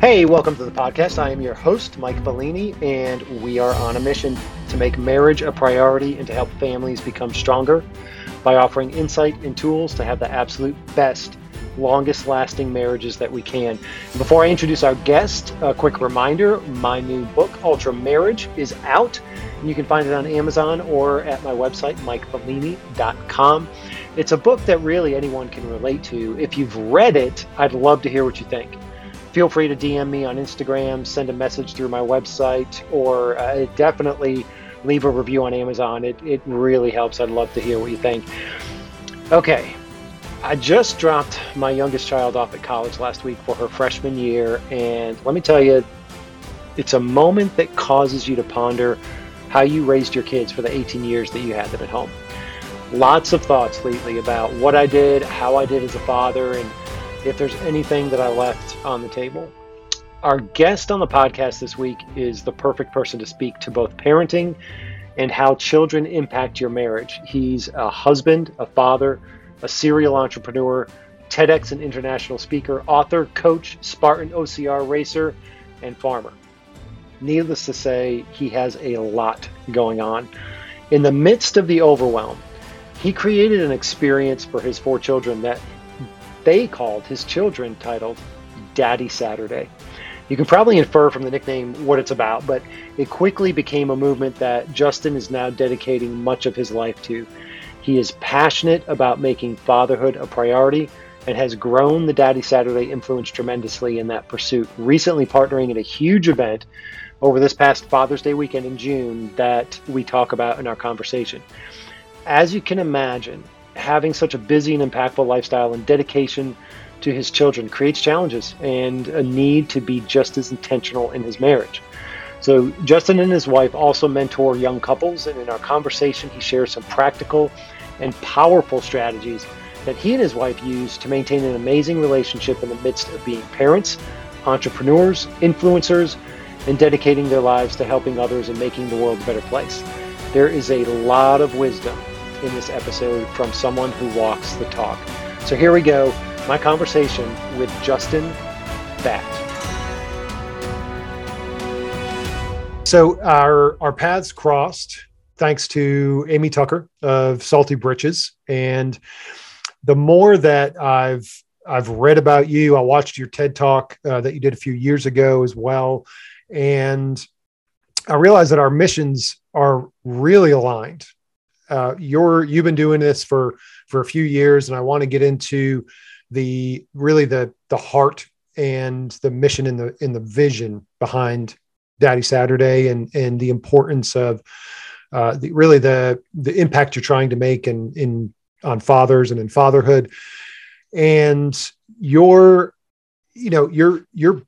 Hey, welcome to the podcast. I am your host, Mike Bellini, and we are on a mission to make marriage a priority and to help families become stronger by offering insight and tools to have the absolute best, longest lasting marriages that we can. Before I introduce our guest, a quick reminder my new book, Ultra Marriage, is out. You can find it on Amazon or at my website, mikebellini.com. It's a book that really anyone can relate to. If you've read it, I'd love to hear what you think feel free to DM me on Instagram, send a message through my website, or uh, definitely leave a review on Amazon. It, it really helps. I'd love to hear what you think. Okay, I just dropped my youngest child off at college last week for her freshman year, and let me tell you, it's a moment that causes you to ponder how you raised your kids for the 18 years that you had them at home. Lots of thoughts lately about what I did, how I did as a father, and if there's anything that I left on the table. Our guest on the podcast this week is the perfect person to speak to both parenting and how children impact your marriage. He's a husband, a father, a serial entrepreneur, TEDx and international speaker, author, coach, Spartan OCR racer, and farmer. Needless to say, he has a lot going on. In the midst of the overwhelm, he created an experience for his four children that they called his children titled Daddy Saturday. You can probably infer from the nickname what it's about, but it quickly became a movement that Justin is now dedicating much of his life to. He is passionate about making fatherhood a priority and has grown the Daddy Saturday influence tremendously in that pursuit, recently partnering in a huge event over this past Father's Day weekend in June that we talk about in our conversation. As you can imagine, having such a busy and impactful lifestyle and dedication to his children creates challenges and a need to be just as intentional in his marriage. So, Justin and his wife also mentor young couples, and in our conversation, he shares some practical and powerful strategies that he and his wife use to maintain an amazing relationship in the midst of being parents, entrepreneurs, influencers, and dedicating their lives to helping others and making the world a better place. There is a lot of wisdom in this episode from someone who walks the talk. So here we go my conversation with Justin Batt. So our our paths crossed thanks to Amy Tucker of Salty Britches, and the more that I've I've read about you, I watched your TED talk uh, that you did a few years ago as well, and I realized that our missions are really aligned uh, you're you've been doing this for for a few years, and I want to get into the really the the heart and the mission and the in the vision behind Daddy Saturday and and the importance of uh, the, really the the impact you're trying to make in in on fathers and in fatherhood, and your you know your your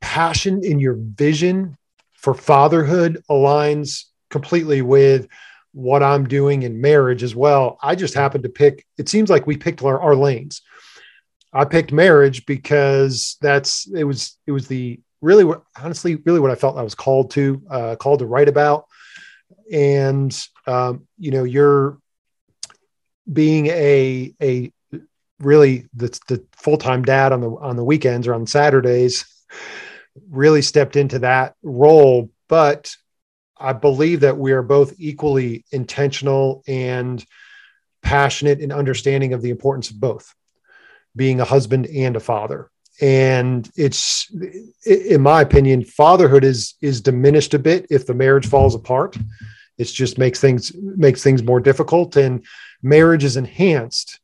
passion and your vision for fatherhood aligns completely with what I'm doing in marriage as well. I just happened to pick, it seems like we picked our, our lanes. I picked marriage because that's, it was, it was the really, honestly, really what I felt I was called to, uh, called to write about. And, um, you know, you're being a, a really the, the full-time dad on the, on the weekends or on Saturdays really stepped into that role. But I believe that we are both equally intentional and passionate in understanding of the importance of both being a husband and a father. And it's in my opinion fatherhood is is diminished a bit if the marriage falls apart. It just makes things makes things more difficult. And marriage is enhanced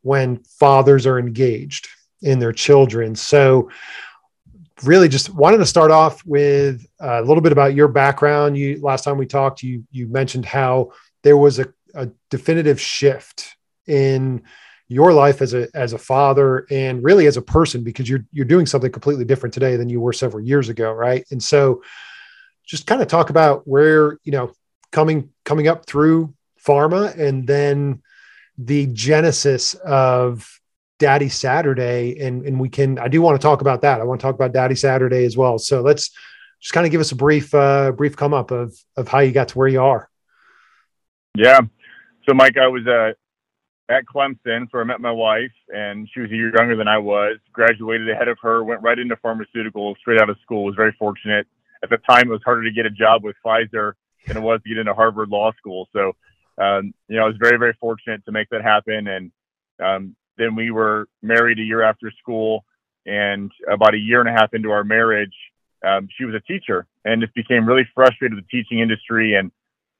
when fathers are engaged in their children. So really just wanted to start off with a little bit about your background. You last time we talked, you you mentioned how there was a, a definitive shift in your life as a as a father and really as a person because you're you're doing something completely different today than you were several years ago, right? And so just kind of talk about where, you know, coming coming up through pharma and then the genesis of Daddy Saturday, and and we can. I do want to talk about that. I want to talk about Daddy Saturday as well. So let's just kind of give us a brief uh, brief come up of of how you got to where you are. Yeah. So Mike, I was uh, at Clemson. So I met my wife, and she was a year younger than I was. Graduated ahead of her. Went right into pharmaceuticals straight out of school. Was very fortunate. At the time, it was harder to get a job with Pfizer than it was to get into Harvard Law School. So, um, you know, I was very, very fortunate to make that happen. And um, then we were married a year after school, and about a year and a half into our marriage, um, she was a teacher and just became really frustrated with the teaching industry and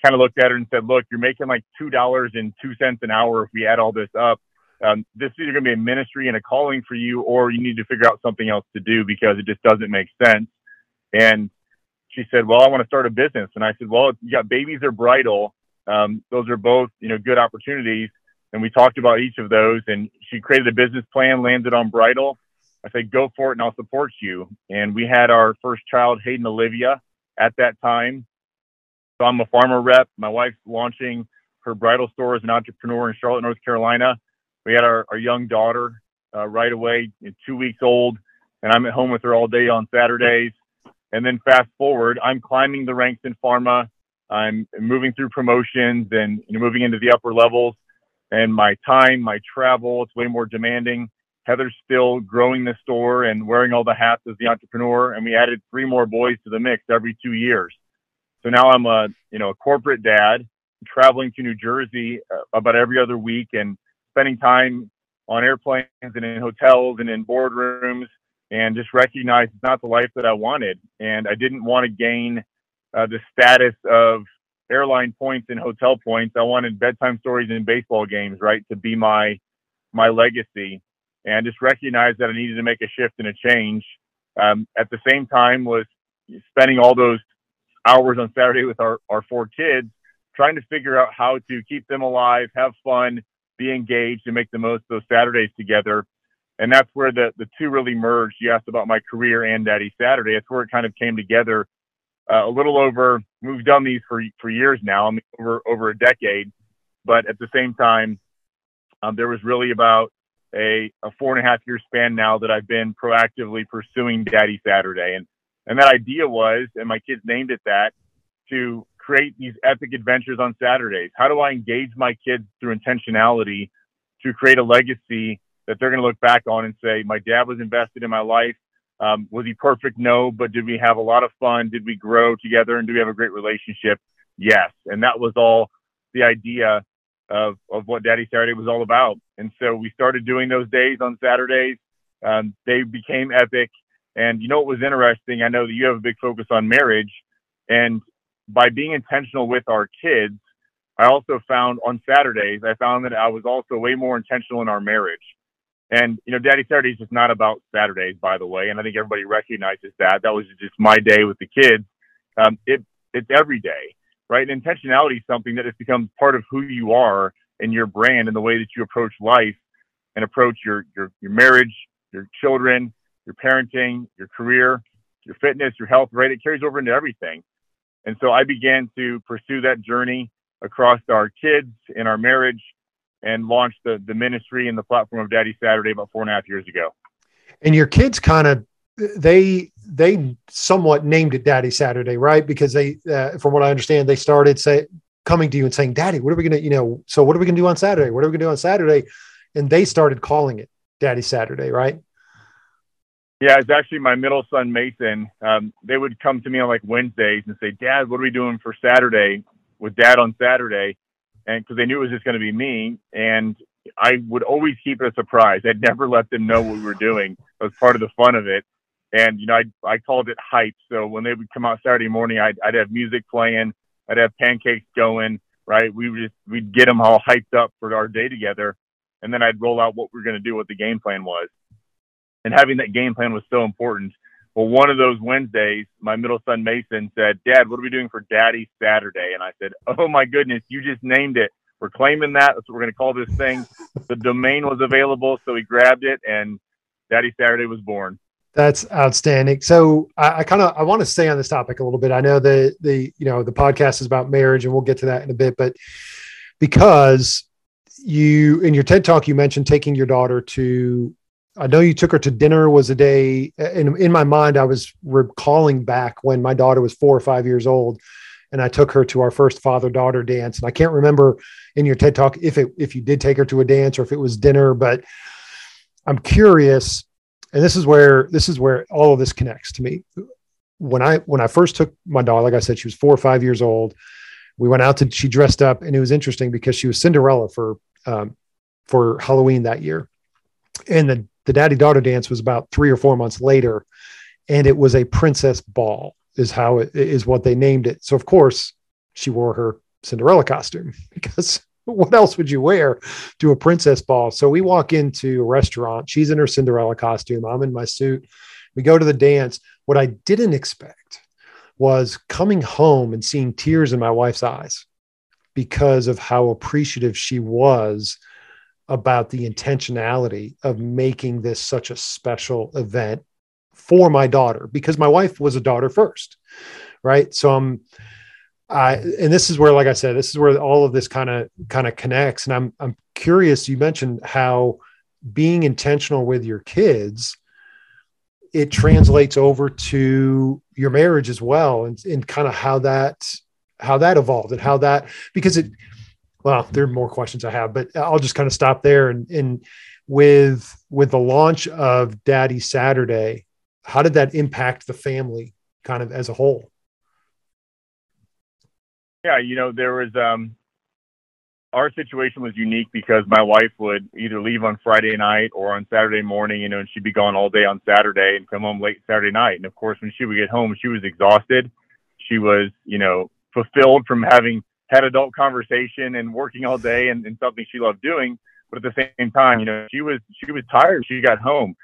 kind of looked at her and said, "Look, you're making like two dollars and two cents an hour if we add all this up. Um, this is either going to be a ministry and a calling for you, or you need to figure out something else to do because it just doesn't make sense." And she said, "Well, I want to start a business." And I said, "Well, you got babies or bridal. Um, those are both, you know, good opportunities." And we talked about each of those. And she created a business plan, landed on bridal. I said, "Go for it, and I'll support you." And we had our first child, Hayden Olivia, at that time. So I'm a pharma rep. My wife's launching her bridal store as an entrepreneur in Charlotte, North Carolina. We had our, our young daughter uh, right away, two weeks old, and I'm at home with her all day on Saturdays. And then fast forward, I'm climbing the ranks in pharma. I'm moving through promotions and you know, moving into the upper levels. And my time, my travel, it's way more demanding. Heather's still growing the store and wearing all the hats as the entrepreneur. And we added three more boys to the mix every two years. So now I'm a, you know, a corporate dad traveling to New Jersey uh, about every other week and spending time on airplanes and in hotels and in boardrooms and just recognize it's not the life that I wanted. And I didn't want to gain uh, the status of airline points and hotel points. I wanted bedtime stories and baseball games, right, to be my my legacy. And just recognize that I needed to make a shift and a change. Um, at the same time, was spending all those hours on Saturday with our, our four kids, trying to figure out how to keep them alive, have fun, be engaged, and make the most of those Saturdays together and that's where the the two really merged. You asked about my career and Daddy Saturday. That's where it kind of came together. Uh, a little over. We've done these for for years now, I mean, over over a decade. But at the same time, um, there was really about a, a four and a half year span now that I've been proactively pursuing Daddy Saturday, and and that idea was, and my kids named it that, to create these epic adventures on Saturdays. How do I engage my kids through intentionality to create a legacy that they're going to look back on and say, my dad was invested in my life. Um, was he perfect? No, but did we have a lot of fun? Did we grow together and do we have a great relationship? Yes. And that was all the idea of, of what Daddy Saturday was all about. And so we started doing those days on Saturdays. Um, they became epic. And you know what was interesting? I know that you have a big focus on marriage. And by being intentional with our kids, I also found on Saturdays, I found that I was also way more intentional in our marriage. And you know, Daddy Saturday is just not about Saturdays, by the way, and I think everybody recognizes that. That was just my day with the kids. Um, it it's every day, right? And intentionality is something that has become part of who you are and your brand and the way that you approach life and approach your your your marriage, your children, your parenting, your career, your fitness, your health. Right? It carries over into everything. And so I began to pursue that journey across our kids in our marriage and launched the, the ministry and the platform of Daddy Saturday about four and a half years ago. And your kids kind of they they somewhat named it Daddy Saturday, right? Because they, uh, from what I understand, they started say coming to you and saying, "Daddy, what are we gonna, you know, so what are we gonna do on Saturday? What are we gonna do on Saturday?" And they started calling it Daddy Saturday, right? Yeah, it's actually my middle son Mason. Um, they would come to me on like Wednesdays and say, "Dad, what are we doing for Saturday with Dad on Saturday?" And because they knew it was just going to be me, and I would always keep it a surprise. I'd never let them know what we were doing. It was part of the fun of it. And you know, I I called it hype. So when they would come out Saturday morning, I'd I'd have music playing, I'd have pancakes going, right? We would just we'd get them all hyped up for our day together, and then I'd roll out what we we're going to do, what the game plan was. And having that game plan was so important well, one of those Wednesdays, my middle son Mason said, Dad, what are we doing for Daddy Saturday? And I said, Oh my goodness, you just named it. We're claiming that. That's what we're going to call this thing. the domain was available, so we grabbed it, and Daddy Saturday was born. That's outstanding. So I, I kind of I want to stay on this topic a little bit. I know the the you know the podcast is about marriage, and we'll get to that in a bit. But because you in your TED talk you mentioned taking your daughter to I know you took her to dinner was a day in, in my mind, I was recalling back when my daughter was four or five years old. and I took her to our first father daughter dance. And I can't remember in your TED talk if it if you did take her to a dance or if it was dinner, but I'm curious, and this is where this is where all of this connects to me. When I when I first took my daughter, like I said, she was four or five years old. We went out to she dressed up, and it was interesting because she was Cinderella for um, for Halloween that year, and the the daddy daughter dance was about three or four months later, and it was a princess ball is how it is what they named it. So of course she wore her Cinderella costume because what else would you wear to a princess ball? So we walk into a restaurant. She's in her Cinderella costume. I'm in my suit. We go to the dance. What I didn't expect was coming home and seeing tears in my wife's eyes because of how appreciative she was about the intentionality of making this such a special event for my daughter because my wife was a daughter first right? So i'm I, and this is where like i said this is where all of this kind of kind of connects. And i'm i'm curious you mentioned how being intentional with your kids it translates over to your marriage as well and, and kind of how that how that evolved and how that because it well there are more questions i have but i'll just kind of stop there and and with with the launch of daddy saturday how did that impact the family kind of as a whole? Yeah, you know, there was um our situation was unique because my wife would either leave on Friday night or on Saturday morning, you know, and she'd be gone all day on Saturday and come home late Saturday night. And of course, when she would get home, she was exhausted. She was, you know, fulfilled from having had adult conversation and working all day and, and something she loved doing. But at the same time, you know, she was she was tired. She got home,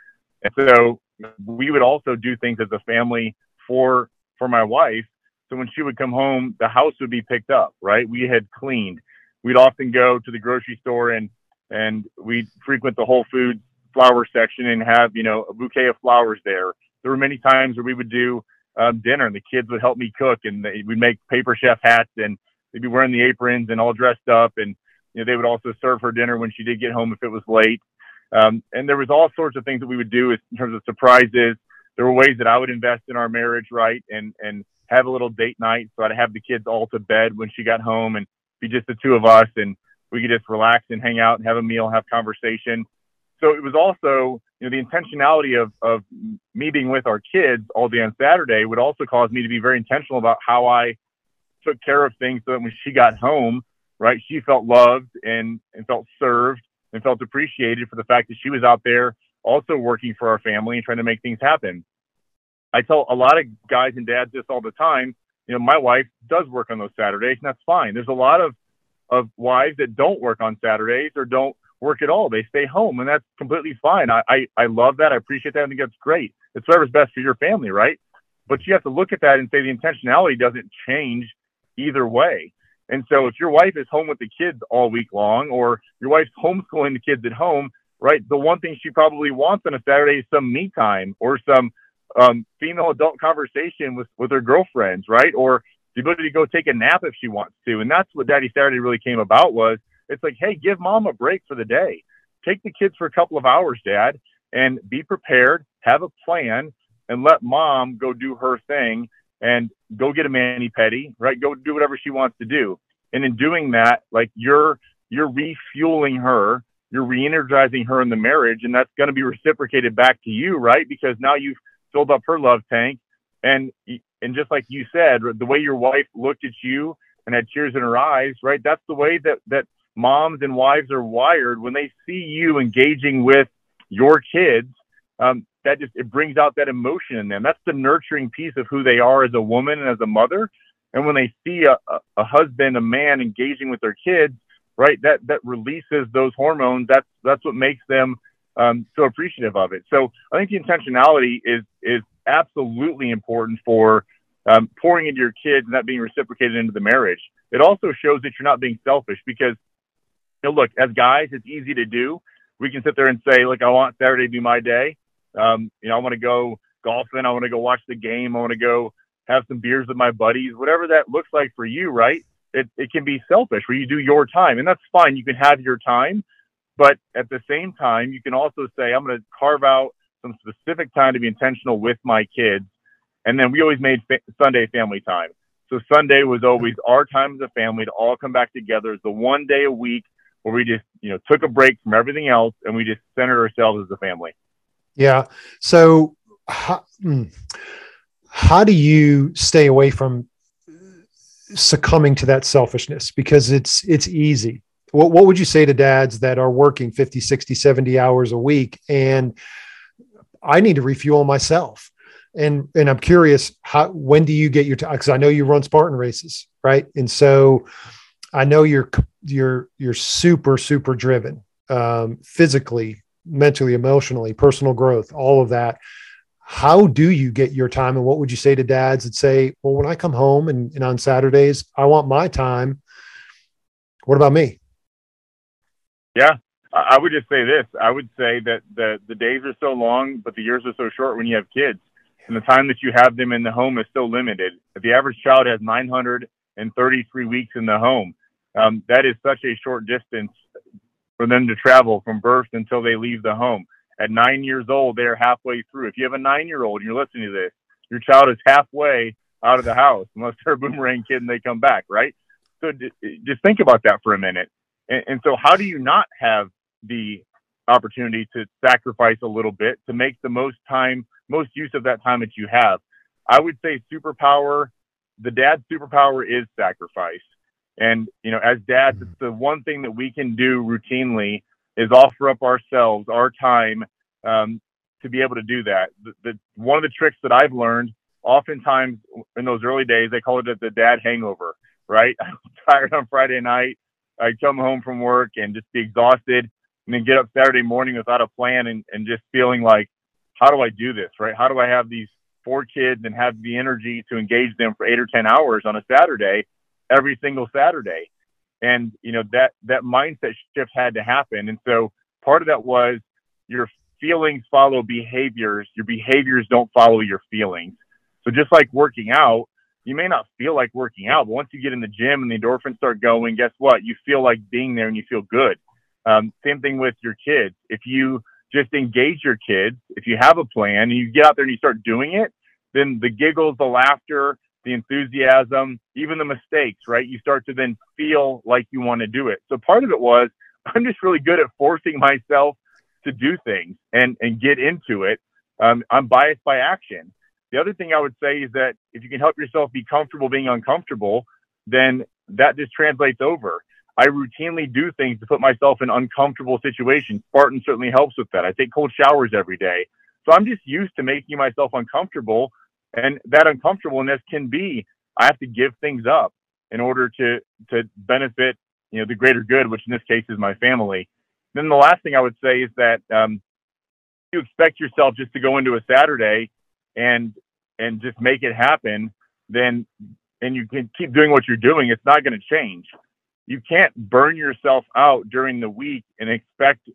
and so we would also do things as a family for for my wife. So when she would come home, the house would be picked up, right? We had cleaned. We'd often go to the grocery store and and we'd frequent the Whole Foods flower section and have you know a bouquet of flowers there. There were many times where we would do um, dinner and the kids would help me cook and they, we'd make paper chef hats and they'd be wearing the aprons and all dressed up and you know they would also serve her dinner when she did get home if it was late um, and there was all sorts of things that we would do in terms of surprises. There were ways that I would invest in our marriage, right, and and have a little date night. So I'd have the kids all to bed when she got home, and be just the two of us, and we could just relax and hang out and have a meal, have conversation. So it was also, you know, the intentionality of of me being with our kids all day on Saturday would also cause me to be very intentional about how I took care of things so that when she got home, right, she felt loved and and felt served and felt appreciated for the fact that she was out there also working for our family and trying to make things happen. I tell a lot of guys and dads this all the time. You know, my wife does work on those Saturdays, and that's fine. There's a lot of of wives that don't work on Saturdays or don't work at all. They stay home, and that's completely fine. I I, I love that. I appreciate that. I think that's great. It's whatever's best for your family, right? But you have to look at that and say the intentionality doesn't change either way. And so if your wife is home with the kids all week long, or your wife's homeschooling the kids at home, right? The one thing she probably wants on a Saturday is some me time or some um, female adult conversation with, with her girlfriends, right? Or the ability to go take a nap if she wants to. And that's what Daddy Saturday really came about was it's like, hey, give mom a break for the day. Take the kids for a couple of hours, dad, and be prepared, have a plan, and let mom go do her thing and go get a mani pedi, right? Go do whatever she wants to do. And in doing that, like you're you're refueling her, you're re-energizing her in the marriage, and that's going to be reciprocated back to you, right? Because now you've filled up her love tank, and and just like you said, the way your wife looked at you and had tears in her eyes, right? That's the way that that moms and wives are wired when they see you engaging with your kids. Um, that just it brings out that emotion in them. That's the nurturing piece of who they are as a woman and as a mother. And when they see a, a, husband, a man engaging with their kids, right, that that releases those hormones. That's that's what makes them um, so appreciative of it. So I think the intentionality is is absolutely important for um, pouring into your kids and that being reciprocated into the marriage. It also shows that you're not being selfish because, you know, look, as guys, it's easy to do. We can sit there and say, look, I want Saturday to be my day. Um, you know, I want to go golfing. I want to go watch the game. I want to go have some beers with my buddies, whatever that looks like for you, right? It, it can be selfish where you do your time and that's fine. You can have your time, but at the same time, you can also say, I'm going to carve out some specific time to be intentional with my kids. And then we always made fa- Sunday family time. So Sunday was always our time as a family to all come back together. It's the one day a week where we just, you know, took a break from everything else and we just centered ourselves as a family. Yeah. So how, hmm, how do you stay away from succumbing to that selfishness? Because it's it's easy. What, what would you say to dads that are working 50, 60, 70 hours a week and I need to refuel myself? and and I'm curious how when do you get your time because I know you run Spartan races right and so I know you're you're you're super super driven um, physically mentally emotionally personal growth all of that how do you get your time and what would you say to dads that say well when I come home and, and on Saturdays I want my time what about me yeah I would just say this I would say that the the days are so long but the years are so short when you have kids and the time that you have them in the home is so limited. The average child has 933 weeks in the home. Um, that is such a short distance for them to travel from birth until they leave the home. At nine years old, they're halfway through. If you have a nine year old and you're listening to this, your child is halfway out of the house unless they're a boomerang kid and they come back, right? So d- just think about that for a minute. And, and so, how do you not have the opportunity to sacrifice a little bit to make the most time most use of that time that you have. I would say superpower, the dad superpower is sacrifice. And, you know, as dads, it's the one thing that we can do routinely is offer up ourselves, our time, um, to be able to do that. The, the, one of the tricks that I've learned, oftentimes in those early days, they call it the dad hangover, right? I'm tired on Friday night. I come home from work and just be exhausted and then get up Saturday morning without a plan and, and just feeling like how do I do this, right? How do I have these four kids and have the energy to engage them for eight or 10 hours on a Saturday, every single Saturday? And, you know, that, that mindset shift had to happen. And so part of that was your feelings follow behaviors. Your behaviors don't follow your feelings. So just like working out, you may not feel like working out, but once you get in the gym and the endorphins start going, guess what? You feel like being there and you feel good. Um, same thing with your kids. If you just engage your kids. If you have a plan and you get out there and you start doing it, then the giggles, the laughter, the enthusiasm, even the mistakes, right? You start to then feel like you want to do it. So part of it was I'm just really good at forcing myself to do things and, and get into it. Um, I'm biased by action. The other thing I would say is that if you can help yourself be comfortable being uncomfortable, then that just translates over. I routinely do things to put myself in uncomfortable situations. Spartan certainly helps with that. I take cold showers every day. So I'm just used to making myself uncomfortable. And that uncomfortableness can be I have to give things up in order to to benefit, you know, the greater good, which in this case is my family. Then the last thing I would say is that um, you expect yourself just to go into a Saturday and and just make it happen, then and you can keep doing what you're doing, it's not going to change you can't burn yourself out during the week and expect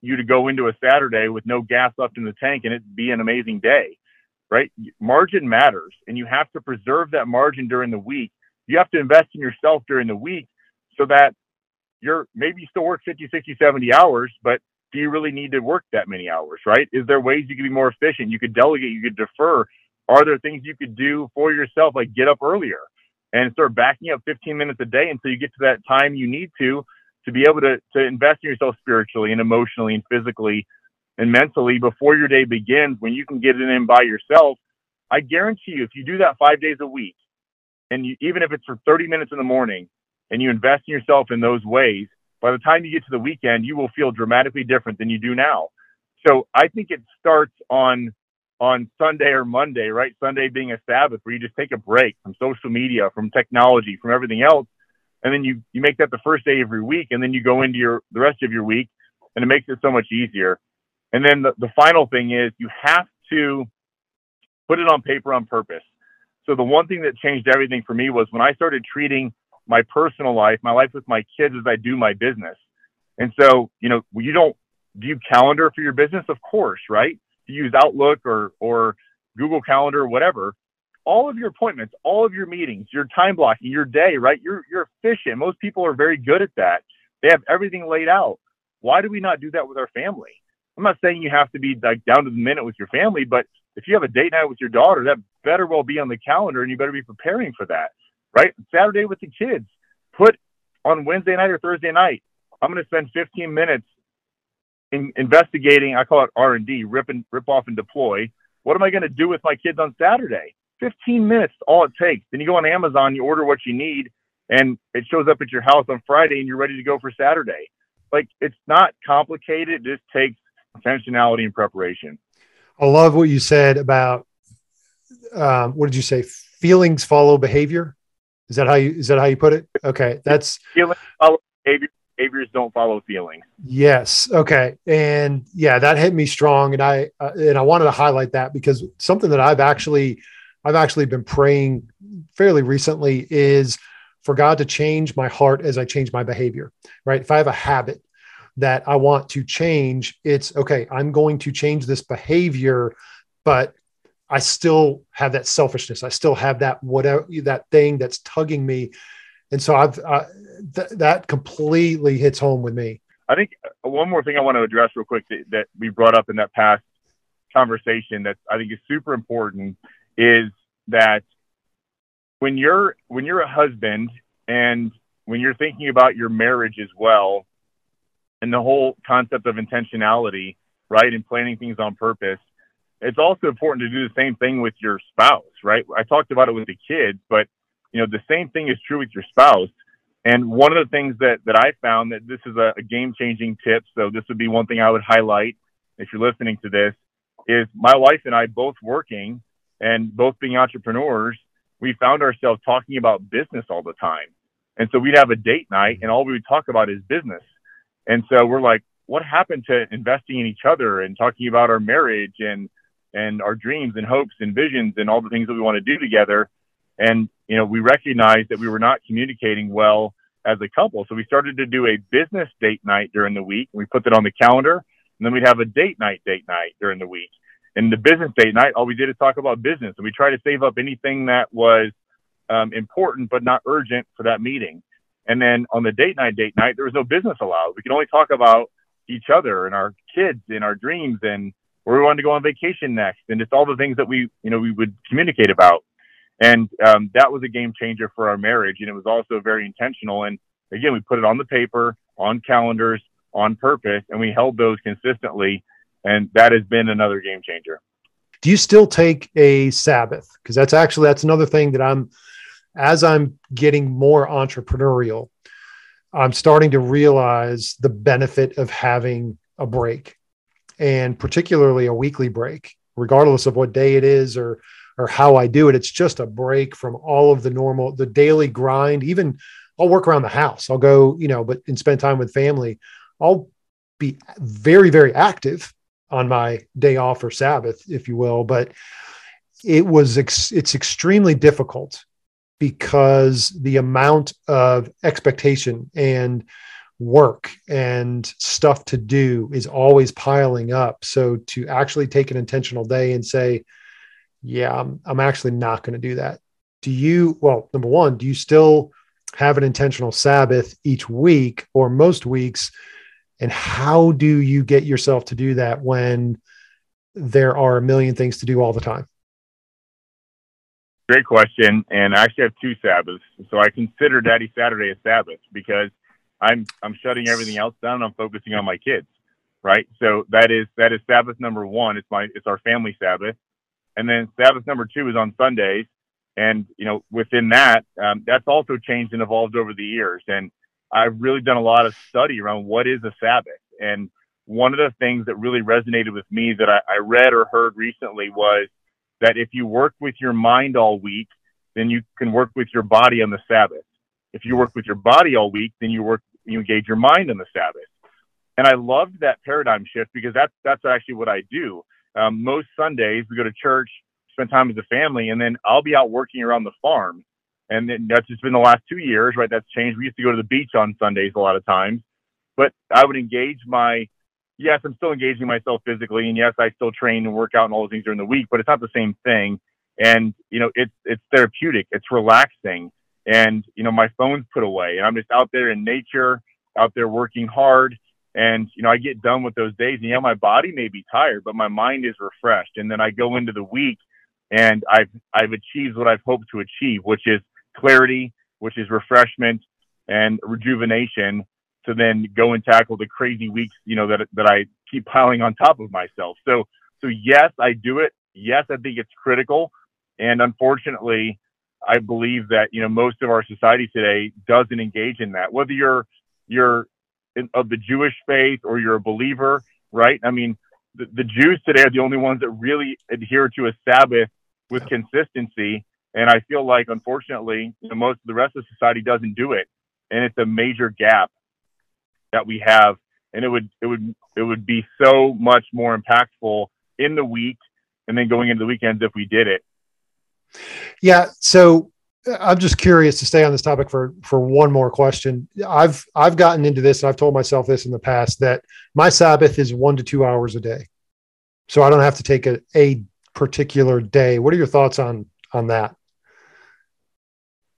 you to go into a Saturday with no gas left in the tank and it be an amazing day, right? Margin matters and you have to preserve that margin during the week. You have to invest in yourself during the week so that you're maybe you still work 50, 60, 70 hours, but do you really need to work that many hours, right? Is there ways you could be more efficient? You could delegate, you could defer. Are there things you could do for yourself, like get up earlier? and start backing up 15 minutes a day until you get to that time you need to to be able to to invest in yourself spiritually and emotionally and physically and mentally before your day begins when you can get it in by yourself i guarantee you if you do that five days a week and you, even if it's for 30 minutes in the morning and you invest in yourself in those ways by the time you get to the weekend you will feel dramatically different than you do now so i think it starts on on Sunday or Monday, right? Sunday being a Sabbath where you just take a break from social media, from technology, from everything else. And then you, you make that the first day of your week and then you go into your, the rest of your week and it makes it so much easier. And then the, the final thing is you have to put it on paper on purpose. So the one thing that changed everything for me was when I started treating my personal life, my life with my kids as I do my business. And so, you know, you don't, do you calendar for your business? Of course, right? You use Outlook or, or Google Calendar or whatever, all of your appointments, all of your meetings, your time blocking, your day, right? You're, you're efficient. Most people are very good at that. They have everything laid out. Why do we not do that with our family? I'm not saying you have to be like down to the minute with your family, but if you have a date night with your daughter, that better well be on the calendar and you better be preparing for that. right? Saturday with the kids. Put on Wednesday night or Thursday night. I'm going to spend 15 minutes in investigating. I call it R and D, rip and rip off and deploy. What am I going to do with my kids on Saturday? 15 minutes, all it takes. Then you go on Amazon, you order what you need, and it shows up at your house on Friday, and you're ready to go for Saturday. Like it's not complicated. It just takes intentionality and preparation. I love what you said about um, what did you say? Feelings follow behavior. Is that how you is that how you put it? Okay, that's feelings follow behavior. Behaviors don't follow feelings. Yes. Okay. And yeah, that hit me strong, and I uh, and I wanted to highlight that because something that I've actually I've actually been praying fairly recently is for God to change my heart as I change my behavior. Right. If I have a habit that I want to change, it's okay. I'm going to change this behavior, but I still have that selfishness. I still have that whatever that thing that's tugging me, and so I've th- that completely hits home with me. I think uh, one more thing I want to address real quick that, that we brought up in that past conversation that I think is super important is that when you're when you're a husband and when you're thinking about your marriage as well and the whole concept of intentionality right and planning things on purpose it's also important to do the same thing with your spouse, right? I talked about it with the kids, but you know, the same thing is true with your spouse. And one of the things that, that I found that this is a, a game changing tip. So this would be one thing I would highlight if you're listening to this is my wife and I both working and both being entrepreneurs. We found ourselves talking about business all the time. And so we'd have a date night and all we would talk about is business. And so we're like, what happened to investing in each other and talking about our marriage and and our dreams and hopes and visions and all the things that we want to do together. And, you know, we recognized that we were not communicating well as a couple. So we started to do a business date night during the week. We put that on the calendar and then we'd have a date night, date night during the week. And the business date night, all we did is talk about business. And we try to save up anything that was um, important but not urgent for that meeting. And then on the date night, date night, there was no business allowed. We could only talk about each other and our kids and our dreams and where we wanted to go on vacation next, and just all the things that we, you know, we would communicate about. And um, that was a game changer for our marriage, and it was also very intentional. And again, we put it on the paper, on calendars, on purpose, and we held those consistently. And that has been another game changer. Do you still take a Sabbath? Because that's actually that's another thing that I'm as I'm getting more entrepreneurial, I'm starting to realize the benefit of having a break and particularly a weekly break, regardless of what day it is or or how I do it. It's just a break from all of the normal, the daily grind. Even I'll work around the house. I'll go, you know, but and spend time with family. I'll be very, very active on my day off or Sabbath, if you will. But it was ex- it's extremely difficult because the amount of expectation and work and stuff to do is always piling up. So to actually take an intentional day and say, yeah, I'm, I'm actually not going to do that. Do you, well, number one, do you still have an intentional Sabbath each week or most weeks? And how do you get yourself to do that when there are a million things to do all the time? Great question. And I actually have two Sabbaths. So I consider Daddy Saturday a Sabbath because I'm I'm shutting everything else down. I'm focusing on my kids, right? So that is that is Sabbath number one. It's my it's our family Sabbath, and then Sabbath number two is on Sundays, and you know within that, um, that's also changed and evolved over the years. And I've really done a lot of study around what is a Sabbath. And one of the things that really resonated with me that I, I read or heard recently was that if you work with your mind all week, then you can work with your body on the Sabbath. If you work with your body all week, then you work you engage your mind on the Sabbath. And I loved that paradigm shift because that's that's actually what I do. Um, most Sundays we go to church, spend time as a family, and then I'll be out working around the farm. And then that's just been the last two years, right? That's changed. We used to go to the beach on Sundays a lot of times, but I would engage my yes, I'm still engaging myself physically, and yes, I still train and work out and all those things during the week, but it's not the same thing. And you know, it's it's therapeutic, it's relaxing, and you know my phone's put away and i'm just out there in nature out there working hard. And you know i get done with those days and yeah my body may be tired but my mind is refreshed. And then i go into the week and i've i've achieved what i've hoped to achieve which is clarity, which is refreshment and rejuvenation to then go and tackle the crazy weeks, you know, that, that I keep piling on top of myself. So, so yes, I do it. Yes, I think it's critical. And unfortunately, I believe that, you know, most of our society today doesn't engage in that. Whether you're, you're in, of the Jewish faith or you're a believer, right? I mean, the, the Jews today are the only ones that really adhere to a Sabbath with consistency. And I feel like, unfortunately, you know, most of the rest of society doesn't do it. And it's a major gap that we have. And it would, it would, it would be so much more impactful in the week and then going into the weekends if we did it. Yeah. So uh, I'm just curious to stay on this topic for for one more question. I've I've gotten into this and I've told myself this in the past that my Sabbath is one to two hours a day, so I don't have to take a, a particular day. What are your thoughts on on that?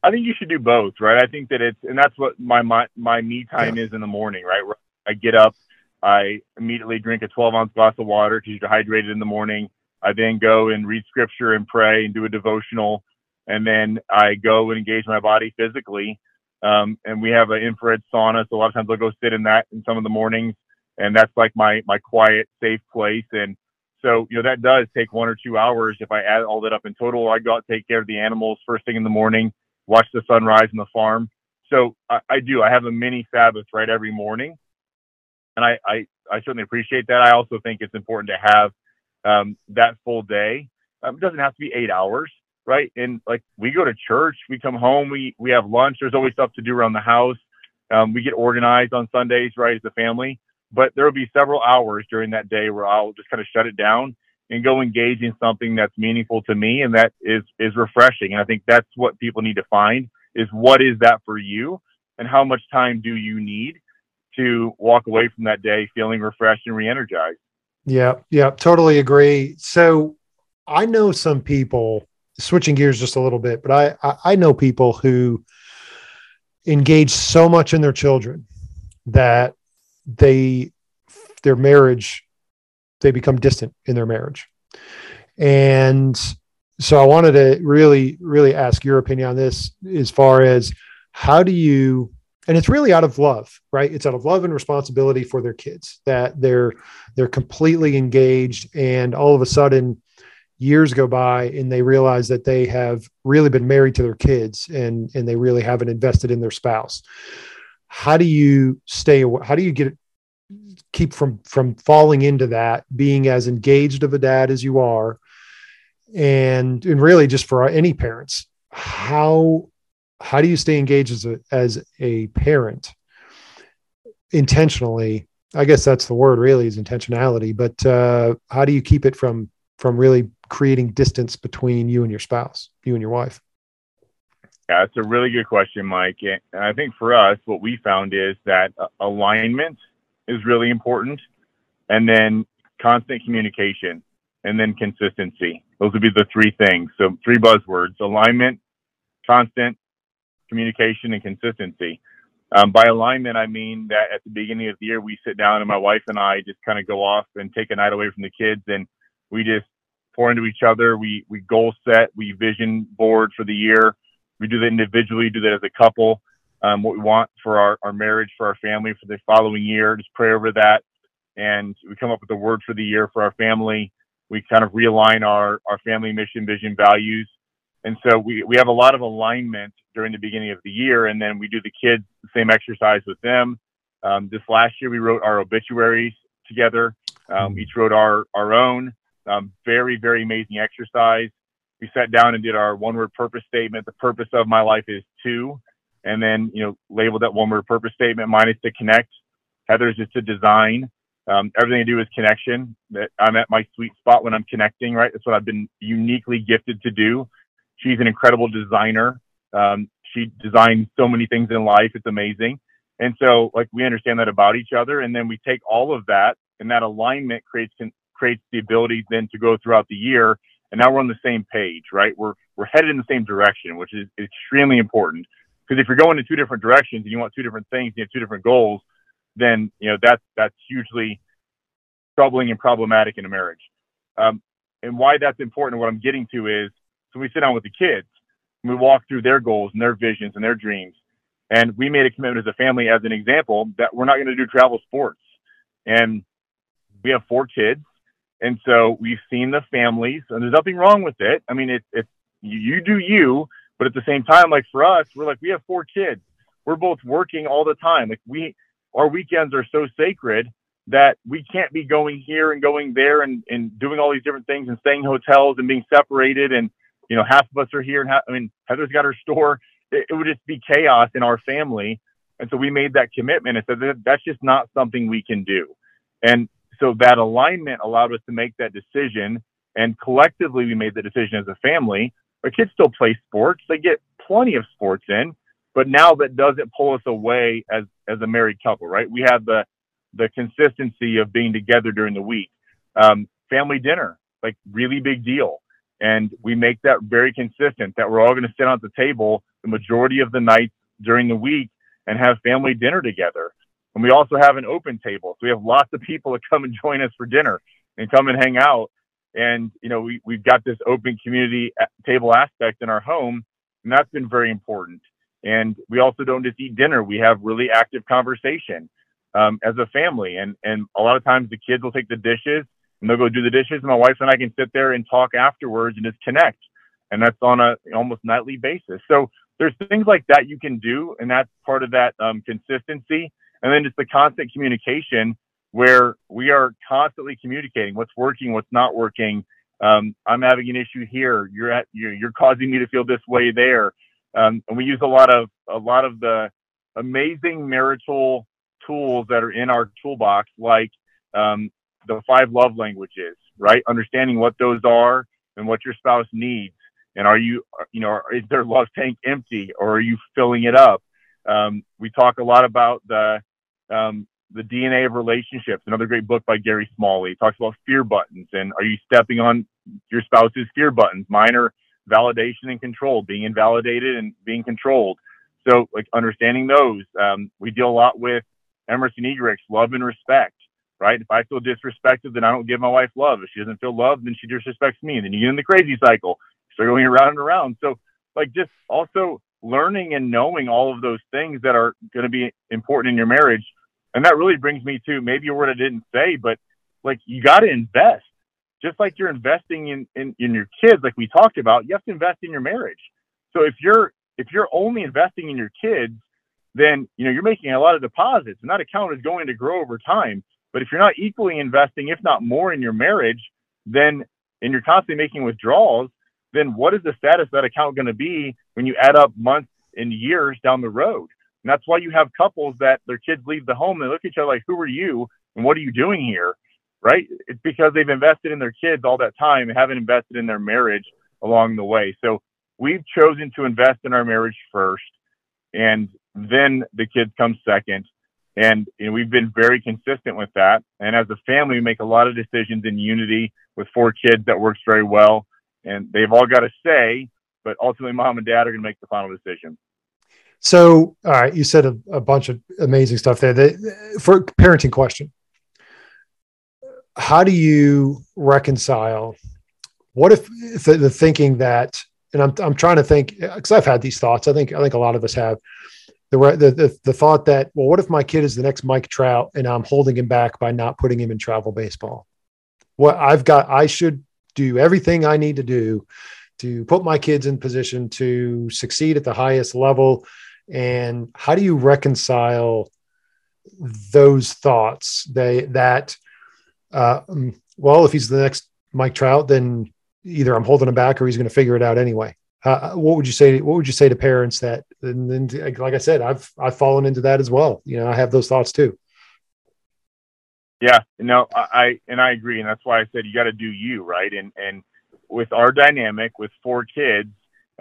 I think you should do both, right? I think that it's and that's what my my, my me time yeah. is in the morning, right? I get up, I immediately drink a 12 ounce glass of water because you're dehydrated in the morning. I then go and read scripture and pray and do a devotional and then I go and engage my body physically. Um, and we have an infrared sauna, so a lot of times I'll go sit in that in some of the mornings, and that's like my my quiet, safe place. And so you know that does take one or two hours. If I add all that up in total, I go out take care of the animals first thing in the morning, watch the sunrise on the farm. So I, I do. I have a mini Sabbath right every morning, and I, I I certainly appreciate that. I also think it's important to have um, that full day. Um, it doesn't have to be eight hours right? And like we go to church, we come home, we we have lunch. There's always stuff to do around the house. Um, we get organized on Sundays, right, as a family. But there will be several hours during that day where I'll just kind of shut it down and go engage in something that's meaningful to me and that is is refreshing. And I think that's what people need to find is what is that for you and how much time do you need to walk away from that day feeling refreshed and re-energized. Yeah, yeah, totally agree. So I know some people switching gears just a little bit, but I, I, I know people who engage so much in their children that they their marriage they become distant in their marriage. And so i wanted to really really ask your opinion on this as far as how do you and it's really out of love right? It's out of love and responsibility for their kids that they're they're completely engaged. And all of a sudden years go by and they realize that they have really been married to their kids and and they really haven't invested in their spouse. How do you stay how do you get keep from from falling into that being as engaged of a dad as you are and and really just for any parents how how do you stay engaged as a as a parent intentionally i guess that's the word really is intentionality but uh how do you keep it from from really creating distance between you and your spouse, you and your wife? Yeah, that's a really good question, Mike. And I think for us, what we found is that alignment is really important, and then constant communication, and then consistency. Those would be the three things. So, three buzzwords alignment, constant communication, and consistency. Um, by alignment, I mean that at the beginning of the year, we sit down and my wife and I just kind of go off and take a night away from the kids and we just pour into each other. We we goal set, we vision board for the year. We do that individually, do that as a couple. Um, what we want for our, our marriage, for our family, for the following year. Just pray over that, and we come up with a word for the year for our family. We kind of realign our our family mission, vision, values, and so we we have a lot of alignment during the beginning of the year, and then we do the kids the same exercise with them. Um, this last year, we wrote our obituaries together. Um, each wrote our our own. Um, very, very amazing exercise. We sat down and did our one word purpose statement. The purpose of my life is to, and then, you know, labeled that one word purpose statement. Mine is to connect. Heather's is to design. Um, everything I do is connection. That I'm at my sweet spot when I'm connecting, right? That's what I've been uniquely gifted to do. She's an incredible designer. Um, she designs so many things in life. It's amazing. And so, like, we understand that about each other. And then we take all of that and that alignment creates con- creates the ability then to go throughout the year. And now we're on the same page, right? We're, we're headed in the same direction, which is extremely important. Because if you're going in two different directions and you want two different things, you have two different goals, then, you know, that's, that's hugely troubling and problematic in a marriage. Um, and why that's important, what I'm getting to is, so we sit down with the kids we walk through their goals and their visions and their dreams. And we made a commitment as a family, as an example, that we're not going to do travel sports. And we have four kids. And so we've seen the families, and there's nothing wrong with it. I mean, it's, it's you do you, but at the same time, like for us, we're like, we have four kids. We're both working all the time. Like we, our weekends are so sacred that we can't be going here and going there and, and doing all these different things and staying in hotels and being separated. And, you know, half of us are here and I mean, Heather's got her store. It, it would just be chaos in our family. And so we made that commitment and said that that's just not something we can do. And so that alignment allowed us to make that decision. And collectively, we made the decision as a family. Our kids still play sports. They get plenty of sports in, but now that doesn't pull us away as, as a married couple, right? We have the, the consistency of being together during the week. Um, family dinner, like really big deal. And we make that very consistent that we're all going to sit on the table the majority of the nights during the week and have family dinner together. And we also have an open table. So we have lots of people that come and join us for dinner and come and hang out. And, you know, we, we've got this open community table aspect in our home, and that's been very important. And we also don't just eat dinner. We have really active conversation um, as a family. And, and a lot of times the kids will take the dishes and they'll go do the dishes. And my wife and I can sit there and talk afterwards and just connect. And that's on a almost nightly basis. So there's things like that you can do. And that's part of that um, consistency. And then just the constant communication where we are constantly communicating what's working, what's not working. Um, I'm having an issue here. You're at, you're, you're causing me to feel this way there. Um, and we use a lot of, a lot of the amazing marital tools that are in our toolbox, like um, the five love languages, right? Understanding what those are and what your spouse needs. And are you, you know, is their love tank empty or are you filling it up? Um, we talk a lot about the, um, the DNA of relationships, another great book by Gary Smalley. Talks about fear buttons and are you stepping on your spouse's fear buttons? Mine are validation and control, being invalidated and being controlled. So like understanding those, um, we deal a lot with Emerson Eggerichs, love and respect, right? If I feel disrespected, then I don't give my wife love. If she doesn't feel loved, then she disrespects me. And then you get in the crazy cycle. Start going around and around. So like just also learning and knowing all of those things that are going to be important in your marriage. And that really brings me to maybe a word I didn't say, but like you got to invest. Just like you're investing in, in, in your kids, like we talked about, you have to invest in your marriage. So if you're if you're only investing in your kids then you know you're making a lot of deposits and that account is going to grow over time but if you're not equally investing if not more in your marriage then and you're constantly making withdrawals then what is the status of that account going to be when you add up months and years down the road and that's why you have couples that their kids leave the home they look at each other like who are you and what are you doing here right it's because they've invested in their kids all that time and haven't invested in their marriage along the way so we've chosen to invest in our marriage first and then the kids come second. And you know, we've been very consistent with that. And as a family, we make a lot of decisions in unity with four kids that works very well. And they've all got a say, but ultimately, mom and dad are going to make the final decision. So, all right, you said a, a bunch of amazing stuff there. The, for parenting question, how do you reconcile? What if, the, the thinking that, and I'm I'm trying to think uh, because I've had these thoughts. I think I think a lot of us have the, the, the the thought that well, what if my kid is the next Mike Trout and I'm holding him back by not putting him in travel baseball? What I've got, I should do everything I need to do to put my kids in position to succeed at the highest level. And how do you reconcile those thoughts? They that uh, um, well, if he's the next Mike Trout, then either I'm holding him back or he's going to figure it out anyway. Uh, what would you say? What would you say to parents that? And then, like I said, I've I've fallen into that as well. You know, I have those thoughts too. Yeah, no, I and I agree, and that's why I said you got to do you right. And and with our dynamic with four kids,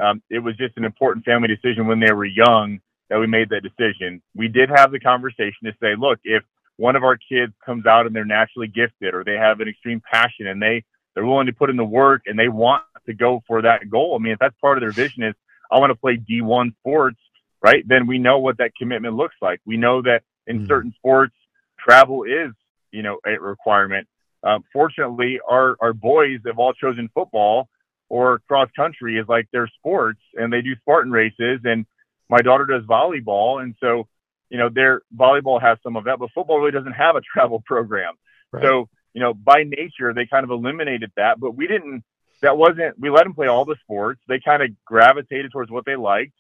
um, it was just an important family decision when they were young that we made that decision. We did have the conversation to say, look, if one of our kids comes out and they're naturally gifted, or they have an extreme passion, and they they're willing to put in the work, and they want to go for that goal. I mean, if that's part of their vision is I want to play D1 sports, right? Then we know what that commitment looks like. We know that in mm-hmm. certain sports, travel is, you know, a requirement. Uh, fortunately, our, our boys have all chosen football or cross country is like their sports and they do Spartan races and my daughter does volleyball and so you know their volleyball has some of that but football really doesn't have a travel program right. so you know by nature they kind of eliminated that but we didn't that wasn't we let them play all the sports they kind of gravitated towards what they liked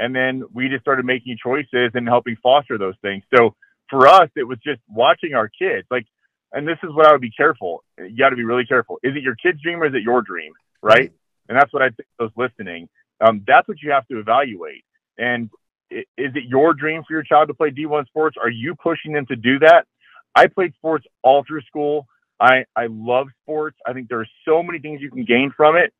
and then we just started making choices and helping foster those things so for us it was just watching our kids like and this is what I would be careful. You got to be really careful. Is it your kid's dream or is it your dream? Right. And that's what I think those listening. Um, that's what you have to evaluate. And is it your dream for your child to play D1 sports? Are you pushing them to do that? I played sports all through school. I, I love sports. I think there are so many things you can gain from it.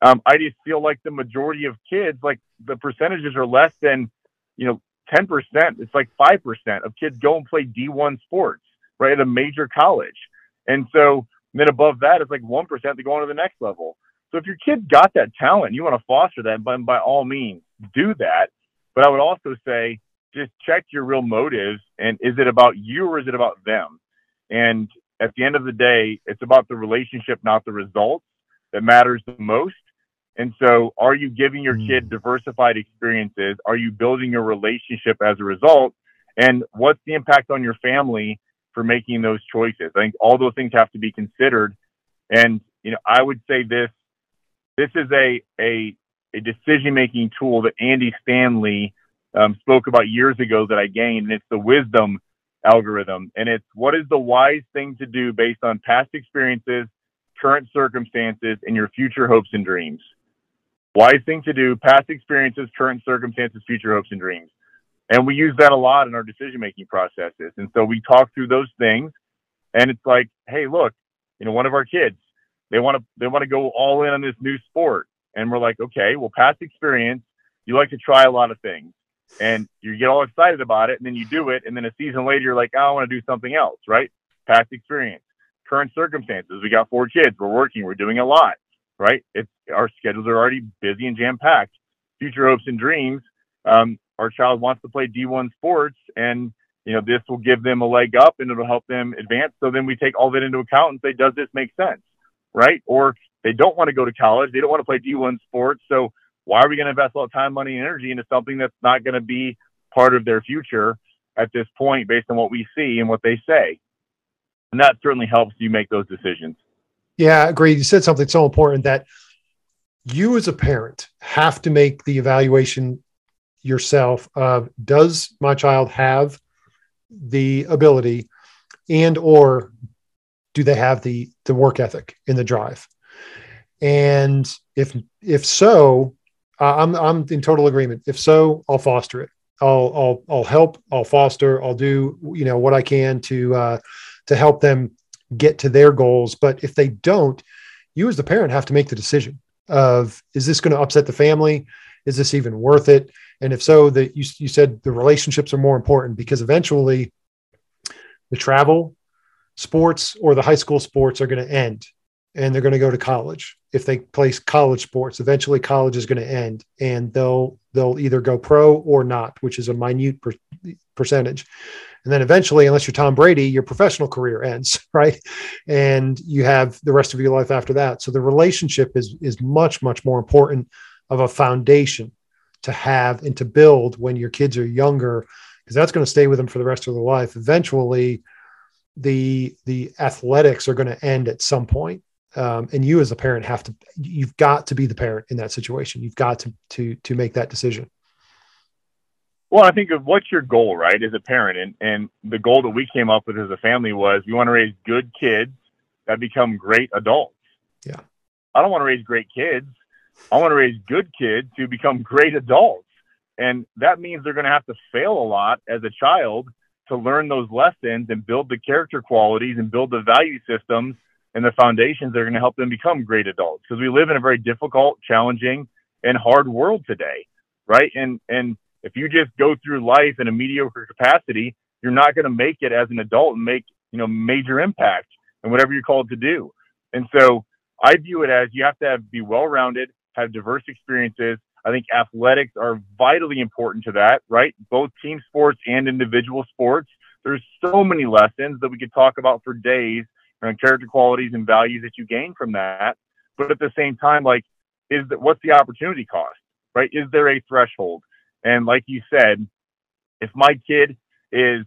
Um, I just feel like the majority of kids, like the percentages are less than, you know, 10%. It's like 5% of kids go and play D1 sports right at a major college. And so then above that, it's like 1% to go on to the next level. So if your kid got that talent, you want to foster that, but by all means, do that. But I would also say, just check your real motives and is it about you or is it about them? And at the end of the day, it's about the relationship, not the results that matters the most. And so, are you giving your kid hmm. diversified experiences? Are you building a relationship as a result? And what's the impact on your family for making those choices. I think all those things have to be considered. And you know, I would say this: this is a a a decision making tool that Andy Stanley um, spoke about years ago that I gained, and it's the wisdom algorithm. And it's what is the wise thing to do based on past experiences, current circumstances, and your future hopes and dreams. Wise thing to do, past experiences, current circumstances, future hopes and dreams. And we use that a lot in our decision making processes. And so we talk through those things and it's like, hey, look, you know, one of our kids, they want to they want to go all in on this new sport. And we're like, okay, well, past experience, you like to try a lot of things. And you get all excited about it, and then you do it, and then a season later, you're like, oh, I want to do something else, right? Past experience, current circumstances. We got four kids. We're working. We're doing a lot, right? It's our schedules are already busy and jam packed. Future hopes and dreams. Um, our child wants to play D1 sports and you know this will give them a leg up and it'll help them advance so then we take all that into account and say does this make sense right? Or they don't want to go to college they don't want to play D1 sports so why are we going to invest all the time money and energy into something that's not going to be part of their future at this point based on what we see and what they say? And that certainly helps you make those decisions. Yeah agreed you said something so important that you as a parent have to make the evaluation yourself of does my child have the ability and or do they have the the work ethic in the drive? And if if so uh, i'm i'm in total agreement. If so i'll foster it. I'll i'll i'll help i'll foster i'll do you know what i can to uh to help them get to their goals. But if they don't you as the parent have to make the decision of is this going to upset the family? Is this even worth it? And if so, that you, you said the relationships are more important because eventually the travel sports or the high school sports are going to end and they're going to go to college. If they play college sports, eventually college is going to end and they'll they'll either go pro or not, which is a minute per, percentage. And then eventually, unless you're Tom Brady, your professional career ends, right? And you have the rest of your life after that. So the relationship is is much much more important of a foundation to have and to build when your kids are younger because that's going to stay with them for the rest of their life eventually the the athletics are going to end at some point. Um, and you as a parent have to you've got to be the parent in that situation. You've got to to to make that decision. Well i think of what's your goal right as a parent? And and the goal that we came up with as a family was we want to raise good kids that become great adults. Yeah. I don't want to raise great kids. I want to raise good kids who become great adults. And that means they're going to have to fail a lot as a child to learn those lessons and build the character qualities and build the value systems and the foundations that are going to help them become great adults. Because we live in a very difficult, challenging, and hard world today, right? And and if you just go through life in a mediocre capacity, you're not going to make it as an adult and make you know major impact in whatever you're called to do. And so I view it as you have to have, be well-rounded, have diverse experiences. I think athletics are vitally important to that, right? Both team sports and individual sports. There's so many lessons that we could talk about for days around character qualities and values that you gain from that. But at the same time, like is that what's the opportunity cost, right? Is there a threshold? And like you said, if my kid is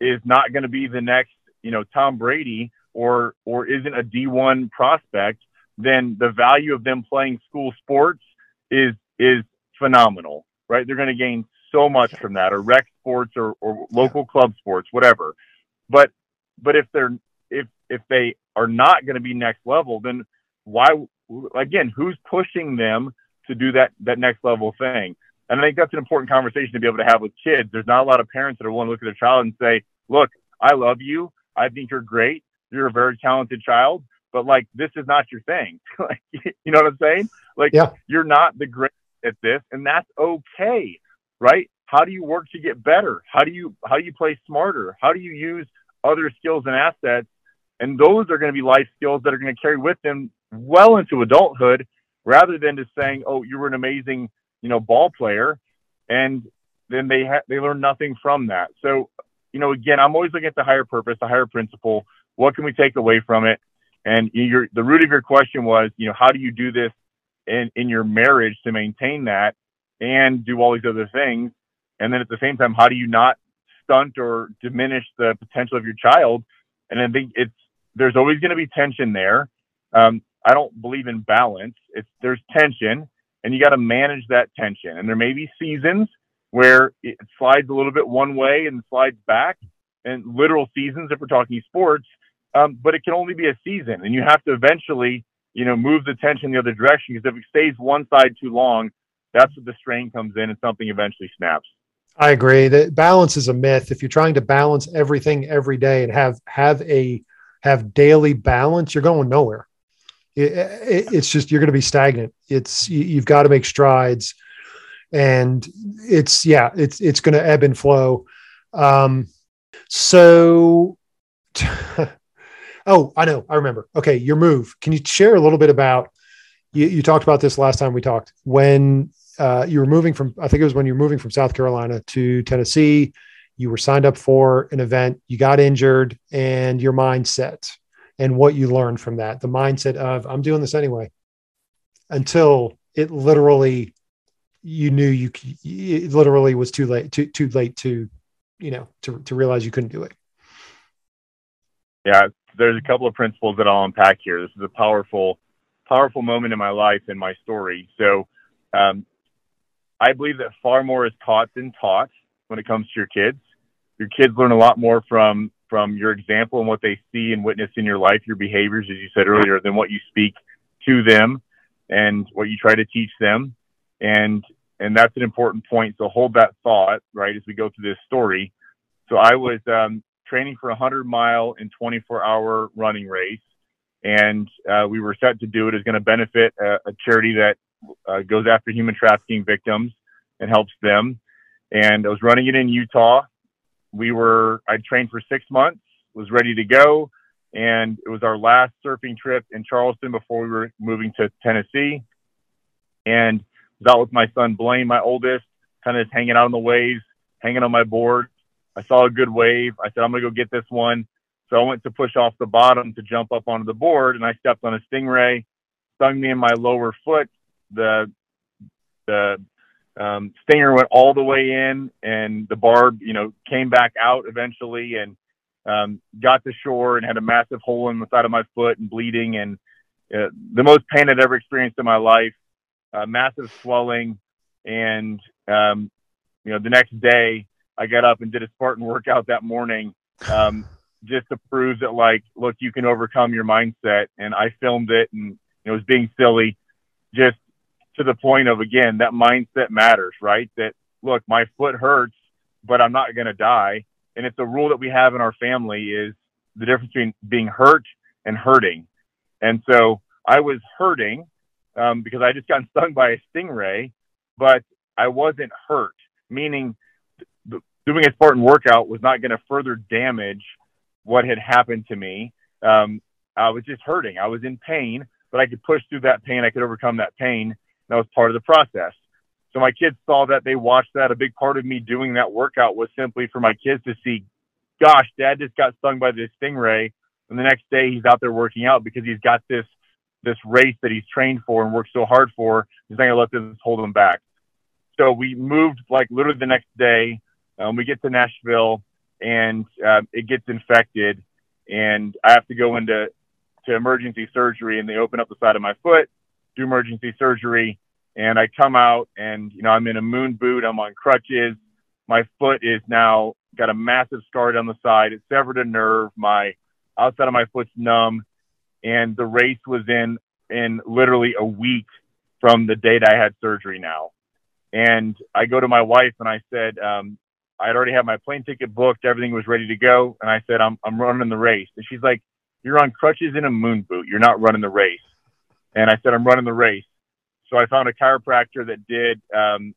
is not going to be the next, you know, Tom Brady or or isn't a D1 prospect, then the value of them playing school sports is is phenomenal, right? They're going to gain so much from that, or rec sports, or, or local club sports, whatever. But but if they're if if they are not going to be next level, then why? Again, who's pushing them to do that that next level thing? And I think that's an important conversation to be able to have with kids. There's not a lot of parents that are willing to look at their child and say, "Look, I love you. I think you're great. You're a very talented child, but like this is not your thing." like, you know what I'm saying? Like, yeah. you're not the great at this, and that's okay, right? How do you work to get better? How do you how do you play smarter? How do you use other skills and assets? And those are going to be life skills that are going to carry with them well into adulthood, rather than just saying, "Oh, you were an amazing, you know, ball player," and then they ha- they learn nothing from that. So, you know, again, I'm always looking at the higher purpose, the higher principle. What can we take away from it? And your, the root of your question was, you know, how do you do this in, in your marriage to maintain that and do all these other things? And then at the same time, how do you not stunt or diminish the potential of your child? And I think it's there's always going to be tension there. Um, I don't believe in balance. It's there's tension, and you got to manage that tension. And there may be seasons where it slides a little bit one way and slides back, and literal seasons if we're talking sports. Um, but it can only be a season, and you have to eventually, you know, move the tension the other direction. Because if it stays one side too long, that's where the strain comes in, and something eventually snaps. I agree that balance is a myth. If you're trying to balance everything every day and have have a have daily balance, you're going nowhere. It, it, it's just you're going to be stagnant. It's you, you've got to make strides, and it's yeah, it's it's going to ebb and flow. Um, so, oh, I know, I remember. Okay, your move. Can you share a little bit about? You, you talked about this last time we talked when uh, you were moving from, I think it was when you were moving from South Carolina to Tennessee. You were signed up for an event, you got injured, and your mindset and what you learned from that the mindset of, I'm doing this anyway, until it literally, you knew you, it literally was too late, too, too late to, you know, to, to realize you couldn't do it. Yeah, there's a couple of principles that I'll unpack here. This is a powerful, powerful moment in my life and my story. So, um, I believe that far more is taught than taught when it comes to your kids. Your kids learn a lot more from from your example and what they see and witness in your life, your behaviors, as you said earlier, than what you speak to them and what you try to teach them. And and that's an important point. So hold that thought, right, as we go through this story. So I was um, training for a 100 mile and 24 hour running race, and uh, we were set to do it. Is going to benefit a, a charity that uh, goes after human trafficking victims and helps them. And I was running it in Utah. We were, I trained for six months, was ready to go. And it was our last surfing trip in Charleston before we were moving to Tennessee. And was out with my son Blaine, my oldest, kind of just hanging out on the waves, hanging on my board. I saw a good wave. I said, I'm going to go get this one. So I went to push off the bottom to jump up onto the board, and I stepped on a stingray, stung me in my lower foot, the the um, stinger went all the way in, and the barb, you know, came back out eventually, and um, got to shore and had a massive hole in the side of my foot and bleeding, and uh, the most pain I'd ever experienced in my life. Uh, massive swelling, and um, you know, the next day I got up and did a Spartan workout that morning. Um, just to prove that like look you can overcome your mindset and i filmed it and it was being silly just to the point of again that mindset matters, right? That look, my foot hurts, but I'm not going to die. And it's a rule that we have in our family is the difference between being hurt and hurting. And so I was hurting um, because I just got stung by a stingray, but I wasn't hurt, meaning doing a Spartan workout was not going to further damage what had happened to me. Um, I was just hurting. I was in pain, but I could push through that pain. I could overcome that pain. That was part of the process. So my kids saw that, they watched that. A big part of me doing that workout was simply for my kids to see, gosh, dad just got stung by this stingray. And the next day he's out there working out because he's got this this race that he's trained for and worked so hard for. He's not going to let this hold him back. So we moved like literally the next day. Um, we get to Nashville and uh, it gets infected, and I have to go into to emergency surgery, and they open up the side of my foot, do emergency surgery, and I come out, and you know I'm in a moon boot, I'm on crutches, my foot is now got a massive scar down the side, it severed a nerve, my outside of my foot's numb, and the race was in in literally a week from the date I had surgery now. And I go to my wife and I said, um, I'd already had my plane ticket booked, everything was ready to go, and I said, I'm I'm running the race. And she's like, You're on crutches in a moon boot. You're not running the race. And I said, I'm running the race. So I found a chiropractor that did um,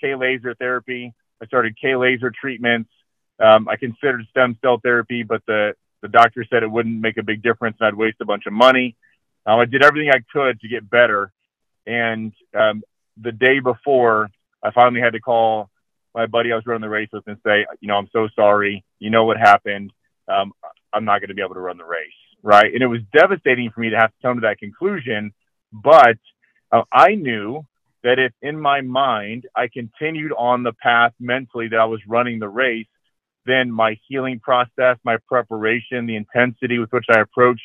K laser therapy. I started K laser treatments. Um, I considered stem cell therapy, but the the doctor said it wouldn't make a big difference and I'd waste a bunch of money. Um, I did everything I could to get better. And um, the day before, I finally had to call my buddy I was running the race with and say, you know, I'm so sorry. You know what happened. Um, I'm not going to be able to run the race. Right. And it was devastating for me to have to come to that conclusion. But uh, I knew that if in my mind I continued on the path mentally that I was running the race, then my healing process, my preparation, the intensity with which I approached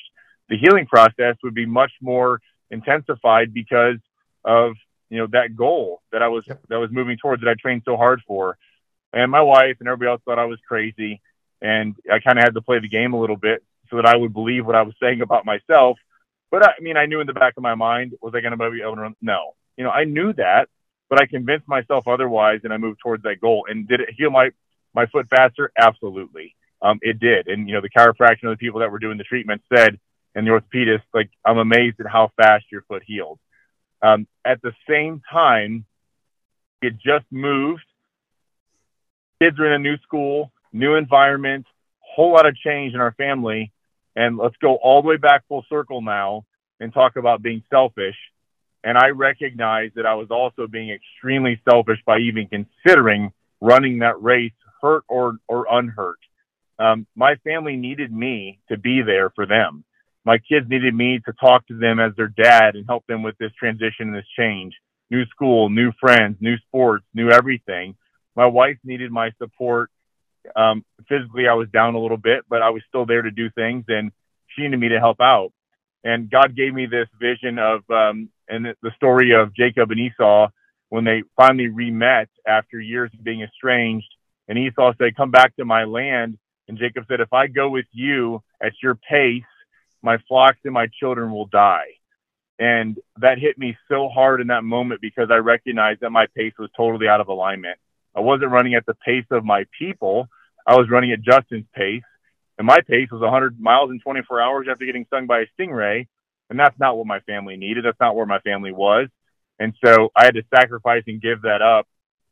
the healing process would be much more intensified because of you know that goal that I was yep. that I was moving towards that I trained so hard for. And my wife and everybody else thought I was crazy, and I kind of had to play the game a little bit so that I would believe what I was saying about myself. But I mean, I knew in the back of my mind, was I going to be able to run? No, you know, I knew that, but I convinced myself otherwise, and I moved towards that goal. And did it heal my my foot faster? Absolutely, um, it did. And you know, the chiropractor and the people that were doing the treatment said, and the orthopedist, like, I'm amazed at how fast your foot healed. Um, at the same time, it just moved. Kids are in a new school, new environment, whole lot of change in our family. And let's go all the way back full circle now and talk about being selfish. And I recognize that I was also being extremely selfish by even considering running that race, hurt or, or unhurt. Um, my family needed me to be there for them my kids needed me to talk to them as their dad and help them with this transition and this change. New school, new friends, new sports, new everything. My wife needed my support. Um, physically, I was down a little bit, but I was still there to do things, and she needed me to help out. And God gave me this vision of, um, and the story of Jacob and Esau when they finally re-met after years of being estranged. And Esau said, "Come back to my land." And Jacob said, "If I go with you at your pace, my flocks and my children will die. And that hit me so hard in that moment because I recognized that my pace was totally out of alignment. I wasn't running at the pace of my people. I was running at Justin's pace. And my pace was 100 miles in 24 hours after getting stung by a stingray. And that's not what my family needed. That's not where my family was. And so I had to sacrifice and give that up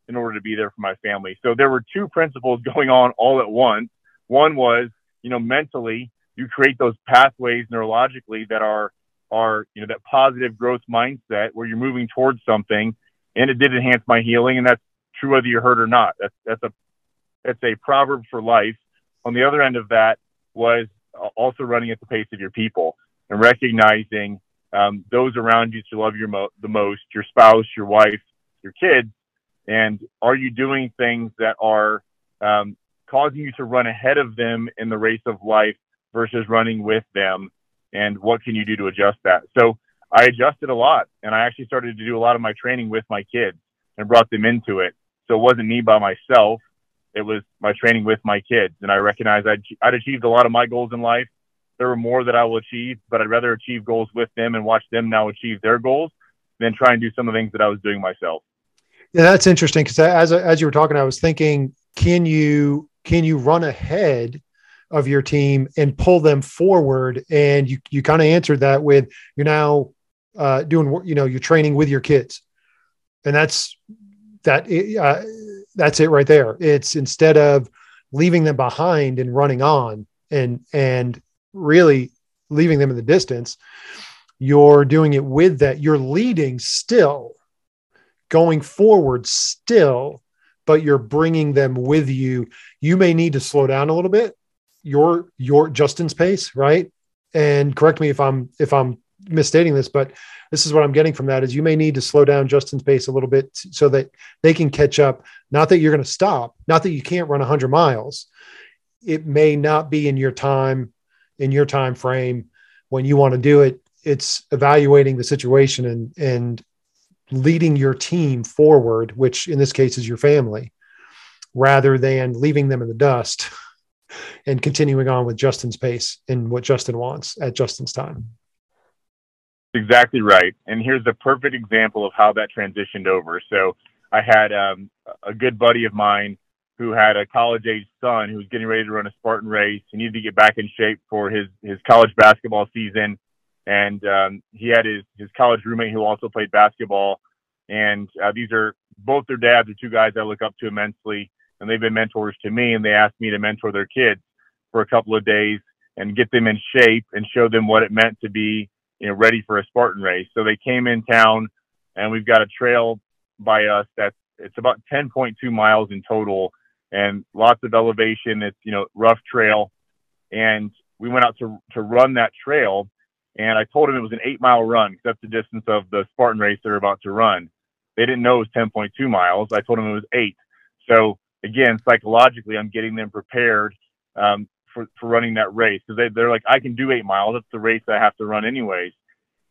in order to be there for my family. So there were two principles going on all at once. One was, you know, mentally, you create those pathways neurologically that are are you know that positive growth mindset where you're moving towards something and it did enhance my healing and that's true whether you're hurt or not. That's that's a that's a proverb for life. On the other end of that was also running at the pace of your people and recognizing um, those around you to love you mo- the most your spouse your wife your kids and are you doing things that are um, causing you to run ahead of them in the race of life versus running with them and what can you do to adjust that? So i adjusted a lot and i actually started to do a lot of my training with my kids and brought them into it. So it wasn't me by myself. It was my training with my kids and i recognized I'd, I'd achieved a lot of my goals in life. There were more that i will achieve but i'd rather achieve goals with them and watch them now achieve their goals than try and do some of the things that i was doing myself. Yeah that's interesting because as, as you were talking i was thinking can you can you run ahead of your team and pull them forward. And you you kind of answered that with you're now uh, doing you know you're training with your kids, and that's that uh, that's it right there. It's instead of leaving them behind and running on and and really leaving them in the distance you're doing it with that you're leading still going forward still but you're bringing them with you you may need to slow down a little bit your your Justin's pace, right? And correct me if I'm if I'm misstating this, but this is what I'm getting from that is you may need to slow down Justin's pace a little bit so that they can catch up. Not that you're going to stop, not that you can't run 100 miles. It may not be in your time, in your time frame when you want to do it. It's evaluating the situation and and leading your team forward, which in this case is your family, rather than leaving them in the dust and continuing on with Justin's pace and what Justin wants at Justin's time. Exactly right. And here's the perfect example of how that transitioned over. So I had um, a good buddy of mine who had a college age son who was getting ready to run a Spartan race. He needed to get back in shape for his, his college basketball season. And um, he had his, his college roommate who also played basketball. And uh, these are both their dads are two guys I look up to immensely and they've been mentors to me and they asked me to mentor their kids for a couple of days and get them in shape and show them what it meant to be you know ready for a Spartan race. So they came in town and we've got a trail by us that's it's about 10.2 miles in total and lots of elevation. It's you know rough trail and we went out to to run that trail and I told them it was an eight mile run because that's the distance of the Spartan race they're about to run. They didn't know it was 10.2 miles. I told them it was eight. So again, psychologically, I'm getting them prepared um, for, for running that race because they, they're like, I can do eight miles. That's the race I have to run anyways.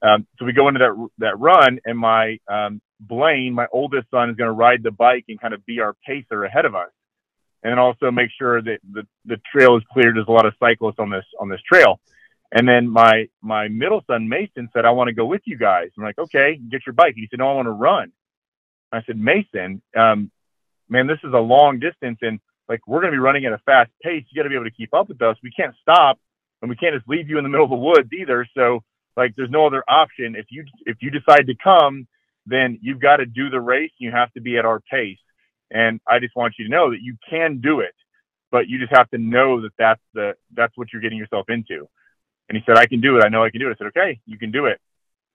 Um, so we go into that that run, and my um, Blaine, my oldest son, is going to ride the bike and kind of be our pacer ahead of us, and also make sure that the, the trail is cleared. There's a lot of cyclists on this on this trail. And then my my middle son Mason said, "I want to go with you guys." I'm like, "Okay, get your bike." He said, "No, I want to run." I said, "Mason, um, man, this is a long distance and like we're going to be running at a fast pace. You got to be able to keep up with us. We can't stop and we can't just leave you in the middle of the woods either. So like there's no other option. If you if you decide to come, then you've got to do the race. You have to be at our pace. And I just want you to know that you can do it, but you just have to know that that's the that's what you're getting yourself into. And he said, I can do it. I know I can do it. I said, okay, you can do it.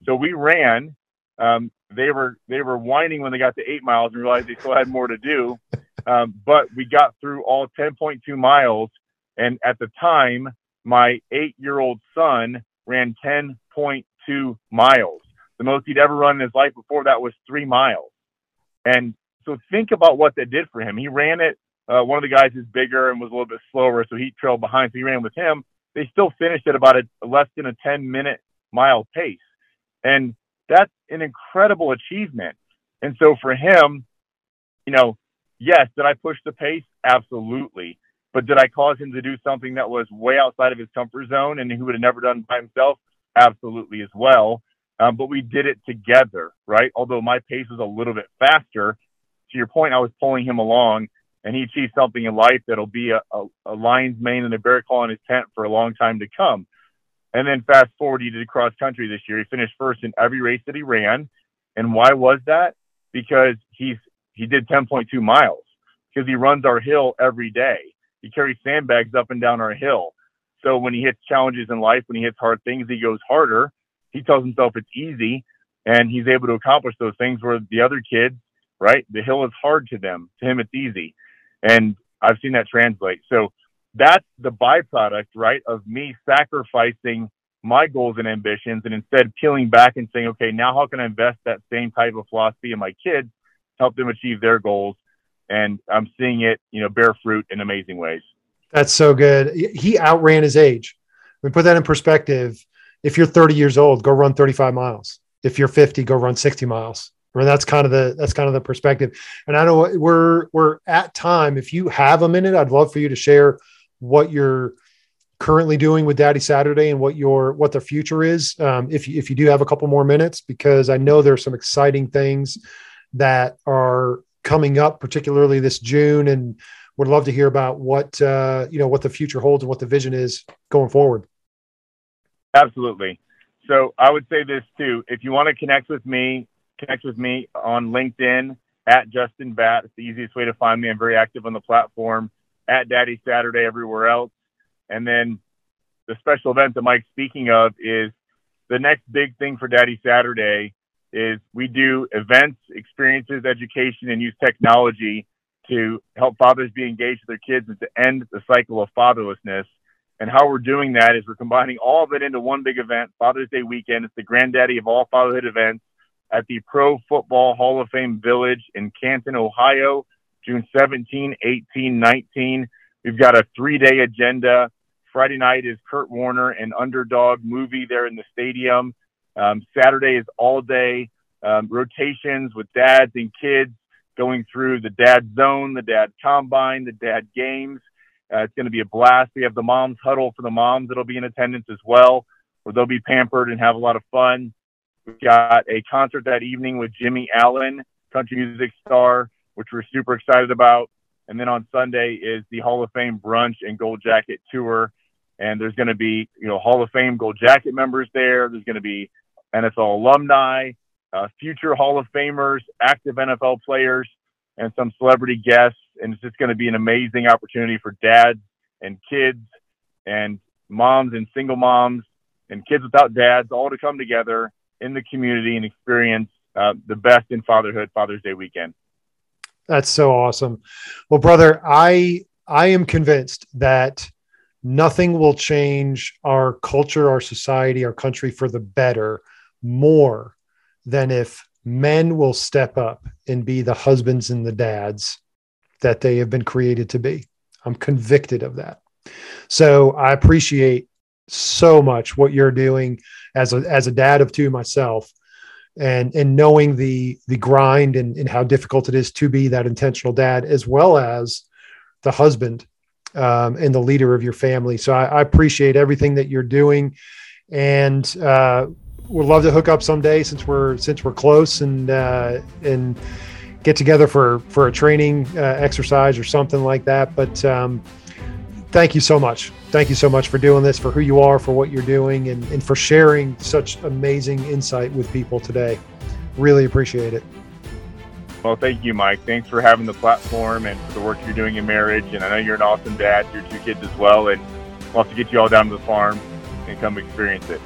So we ran um, they were they were whining when they got to eight miles and realized they still had more to do. Um, but we got through all 10.2 miles, and at the time, my eight-year-old son ran 10.2 miles. The most he'd ever run in his life before that was three miles. And so think about what that did for him. He ran it. Uh, one of the guys is bigger and was a little bit slower, so he trailed behind. So he ran with him. They still finished at about a less than a 10 minute mile pace. And that's an incredible achievement. And so for him, you know, yes, did I push the pace? Absolutely. But did I cause him to do something that was way outside of his comfort zone and he would have never done by himself? Absolutely as well. Um, but we did it together, right? Although my pace was a little bit faster. To your point, I was pulling him along and he achieved something in life that'll be a, a, a lion's mane and a bear claw in his tent for a long time to come. And then fast forward, he did cross country this year. He finished first in every race that he ran. And why was that? Because he's he did 10.2 miles because he runs our hill every day. He carries sandbags up and down our hill. So when he hits challenges in life, when he hits hard things, he goes harder. He tells himself it's easy, and he's able to accomplish those things where the other kids, right, the hill is hard to them. To him, it's easy. And I've seen that translate. So that's the byproduct, right, of me sacrificing my goals and ambitions and instead peeling back and saying, okay, now how can I invest that same type of philosophy in my kids, help them achieve their goals? And I'm seeing it, you know, bear fruit in amazing ways. That's so good. He outran his age. We put that in perspective. If you're 30 years old, go run 35 miles. If you're 50, go run 60 miles. I mean, that's kind of the that's kind of the perspective. And I know we're we're at time. If you have a minute, I'd love for you to share what you're currently doing with Daddy Saturday and what your what the future is. Um, if you, if you do have a couple more minutes, because I know there's some exciting things that are coming up, particularly this June, and would love to hear about what uh, you know what the future holds and what the vision is going forward. Absolutely. So I would say this too: if you want to connect with me, connect with me on LinkedIn at Justin Batt. It's the easiest way to find me. I'm very active on the platform at Daddy Saturday everywhere else. And then the special event that Mike's speaking of is the next big thing for Daddy Saturday is we do events, experiences, education, and use technology to help fathers be engaged with their kids and to end the cycle of fatherlessness. And how we're doing that is we're combining all of it into one big event, Father's Day weekend. It's the granddaddy of all fatherhood events at the Pro Football Hall of Fame Village in Canton, Ohio, June 17, 18, 19. We've got a three day agenda. Friday night is Kurt Warner and Underdog movie there in the stadium. Um, Saturday is all day um, rotations with dads and kids going through the dad zone, the dad combine, the dad games. Uh, it's going to be a blast. We have the moms huddle for the moms that'll be in attendance as well, where they'll be pampered and have a lot of fun. We've got a concert that evening with Jimmy Allen, country music star, which we're super excited about. And then on Sunday is the Hall of Fame brunch and Gold Jacket tour. And there's going to be, you know, Hall of Fame Gold Jacket members there. There's going to be NFL alumni, uh, future Hall of Famers, active NFL players, and some celebrity guests. And it's just going to be an amazing opportunity for dads and kids and moms and single moms and kids without dads all to come together in the community and experience uh, the best in fatherhood Father's Day weekend. That's so awesome. Well, brother, I I am convinced that nothing will change our culture, our society, our country for the better more than if men will step up and be the husbands and the dads that they have been created to be. I'm convicted of that. So I appreciate so much what you're doing as a as a dad of two myself and and knowing the the grind and, and how difficult it is to be that intentional dad as well as the husband um, and the leader of your family so I, I appreciate everything that you're doing and uh, would love to hook up someday since we're since we're close and uh, and get together for for a training uh, exercise or something like that. But um, thank you so much. Thank you so much for doing this, for who you are, for what you're doing, and, and for sharing such amazing insight with people today. Really appreciate it. Well, thank you, Mike. Thanks for having the platform and for the work you're doing in marriage. And I know you're an awesome dad your two kids as well. And love to get you all down to the farm and come experience it.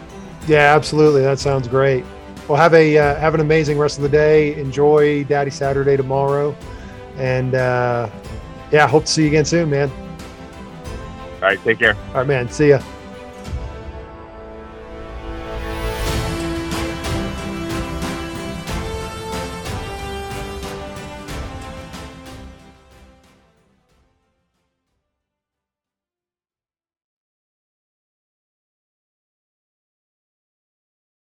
Yeah, absolutely. That sounds great. Well, have a uh, have an amazing rest of the day. Enjoy Daddy Saturday tomorrow, and uh, yeah, hope to see you again soon, man. All right, take care. All right, man. See ya.